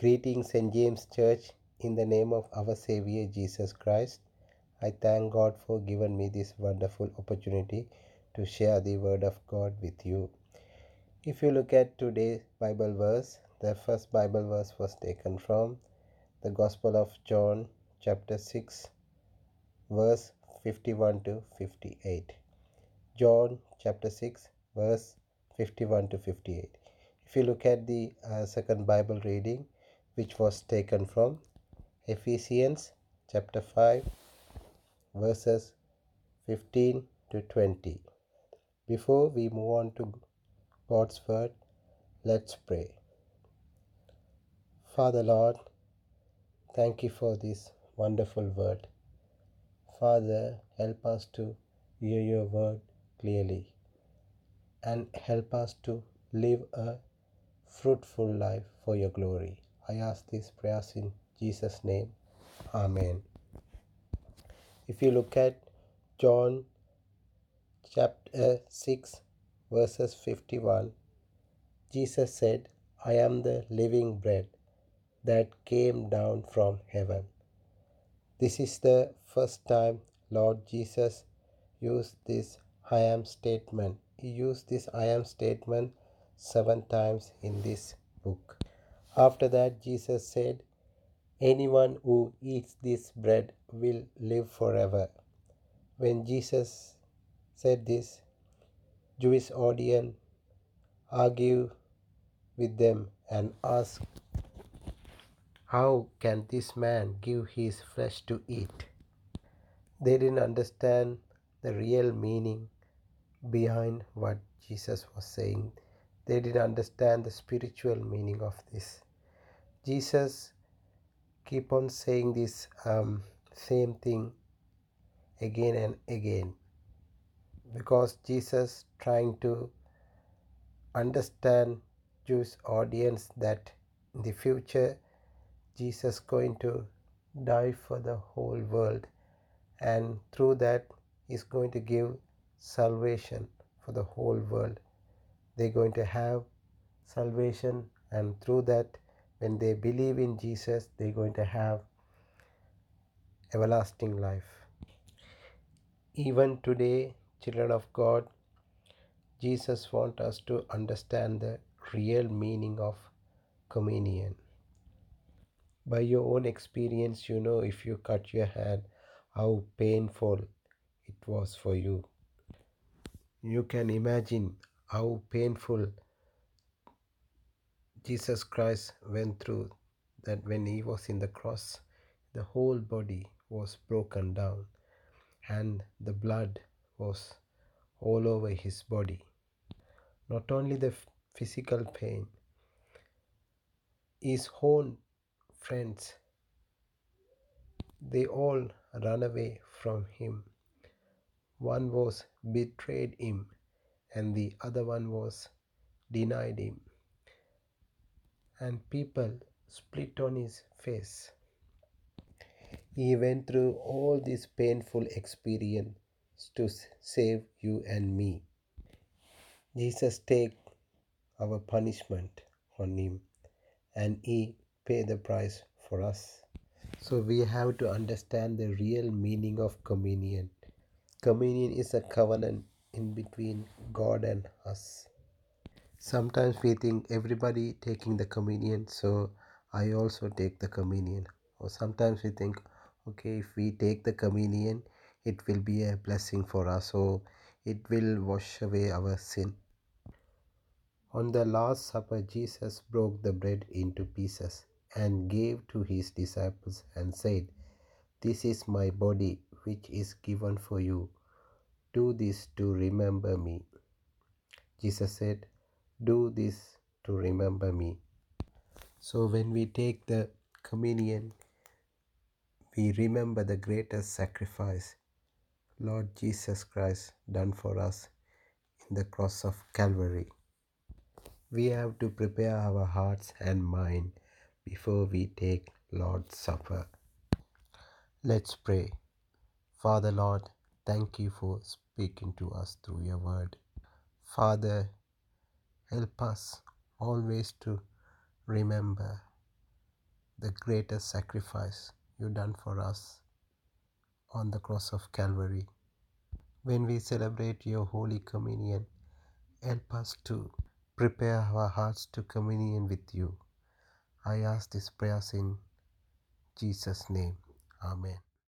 Greetings, St. James Church, in the name of our Savior Jesus Christ. I thank God for giving me this wonderful opportunity to share the Word of God with you. If you look at today's Bible verse, the first Bible verse was taken from the Gospel of John, chapter 6, verse 51 to 58. John, chapter 6, verse 51 to 58. If you look at the uh, second Bible reading, which was taken from Ephesians chapter 5, verses 15 to 20. Before we move on to God's word, let's pray. Father Lord, thank you for this wonderful word. Father, help us to hear your word clearly and help us to live a fruitful life for your glory. I ask these prayers in Jesus' name. Amen. If you look at John chapter 6, verses 51, Jesus said, I am the living bread that came down from heaven. This is the first time Lord Jesus used this I am statement. He used this I am statement seven times in this book. After that, Jesus said, Anyone who eats this bread will live forever. When Jesus said this, Jewish audience argued with them and asked, How can this man give his flesh to eat? They didn't understand the real meaning behind what Jesus was saying. They didn't understand the spiritual meaning of this. Jesus keep on saying this um, same thing again and again. Because Jesus trying to understand Jewish audience that in the future Jesus going to die for the whole world. And through that is going to give salvation for the whole world. They're going to have salvation and through that when they believe in Jesus, they're going to have everlasting life. Even today, children of God, Jesus wants us to understand the real meaning of communion. By your own experience, you know if you cut your hand, how painful it was for you. You can imagine how painful Jesus Christ went through that when he was in the cross, the whole body was broken down and the blood was all over his body. Not only the physical pain, his own friends, they all ran away from him. One was betrayed him and the other one was denied him and people split on his face. He went through all this painful experience to save you and me. Jesus take our punishment on him and he pay the price for us. So we have to understand the real meaning of communion. Communion is a covenant in between God and us sometimes we think everybody taking the communion so i also take the communion. Or sometimes we think okay if we take the communion it will be a blessing for us so it will wash away our sin. On the last supper jesus broke the bread into pieces and gave to his disciples and said this is my body which is given for you. Do this to remember me. Jesus said do this to remember me. So when we take the communion, we remember the greatest sacrifice Lord Jesus Christ done for us in the cross of Calvary. We have to prepare our hearts and mind before we take Lord's Supper. Let's pray. Father Lord, thank you for speaking to us through your word. Father, Help us always to remember the greatest sacrifice you done for us on the cross of Calvary. When we celebrate your Holy Communion, help us to prepare our hearts to communion with you. I ask these prayers in Jesus' name. Amen.